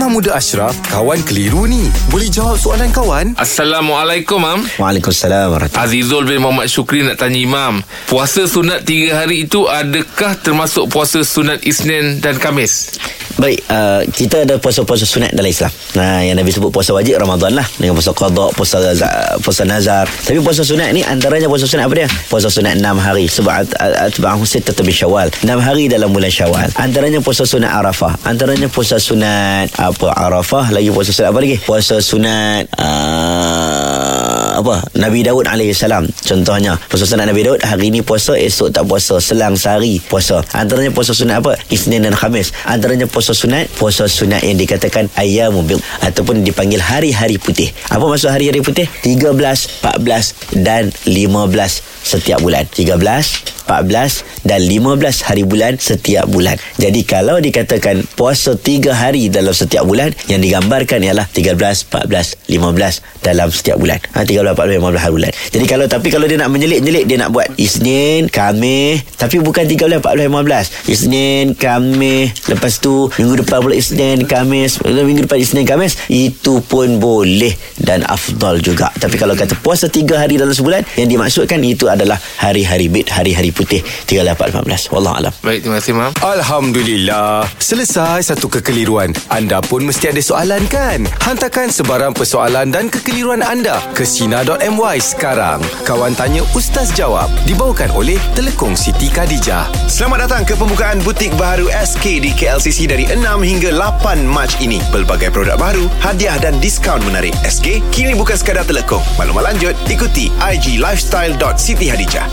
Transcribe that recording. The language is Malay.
Imam Muda Ashraf, kawan keliru ni. Boleh jawab soalan kawan? Assalamualaikum, Mam. Waalaikumsalam warahmatullahi Azizul bin Muhammad Syukri nak tanya Imam. Puasa sunat tiga hari itu adakah termasuk puasa sunat Isnin dan Kamis? Baik, uh, kita ada puasa-puasa sunat dalam Islam. Nah, yang Nabi sebut puasa wajib Ramadan lah. Dengan puasa qada, puasa puasa nazar. Tapi puasa sunat ni antaranya puasa sunat apa dia? Puasa sunat 6 hari sebab at- at- atba'ahu sittatu min Syawal. 6 hari dalam bulan Syawal. Antaranya puasa sunat Arafah. Antaranya puasa sunat apa Arafah, lagi puasa sunat apa lagi? Puasa sunat uh, apa? Nabi Daud salam. Contohnya, puasa sunat Nabi Daud hari ni puasa, esok tak puasa, selang sehari puasa. Antaranya puasa sunat apa? Isnin dan Khamis. Antaranya puasa sunat, puasa sunat yang dikatakan ayyamul bid ataupun dipanggil hari-hari putih. Apa maksud hari-hari putih? 13, 14 dan 15 setiap bulan. 13, 14 dan 15 hari bulan setiap bulan. Jadi kalau dikatakan puasa 3 hari dalam setiap bulan yang digambarkan ialah 13, 14, 15 dalam setiap bulan. Ha 13, 14, 15 hari bulan. Jadi kalau tapi kalau dia nak menyelit-nyelit dia nak buat Isnin, Khamis tapi bukan 13, 14, 15. Isnin, Khamis, lepas tu minggu depan pula Isnin, Khamis, minggu depan Isnin, Khamis itu pun boleh dan afdal juga. Tapi kalau kata puasa 3 hari dalam sebulan yang dimaksudkan itu adalah hari-hari bid, hari-hari putih 13, 14, 15. Wallahu alam. Baik, terima kasih, Mam. Alhamdulillah. Selesai satu kekeliruan. Anda pun mesti ada soalan kan? Hantarkan sebarang persoalan dan kekeliruan anda ke Sina.my sekarang. Kawan Tanya Ustaz Jawab dibawakan oleh Telekong Siti Khadijah. Selamat datang ke pembukaan butik baru SK di KLCC dari 6 hingga 8 Mac ini. Pelbagai produk baru, hadiah dan diskaun menarik. SK kini bukan sekadar telekong. Maklumat lanjut, ikuti IG lifestyle.siti Hadijah.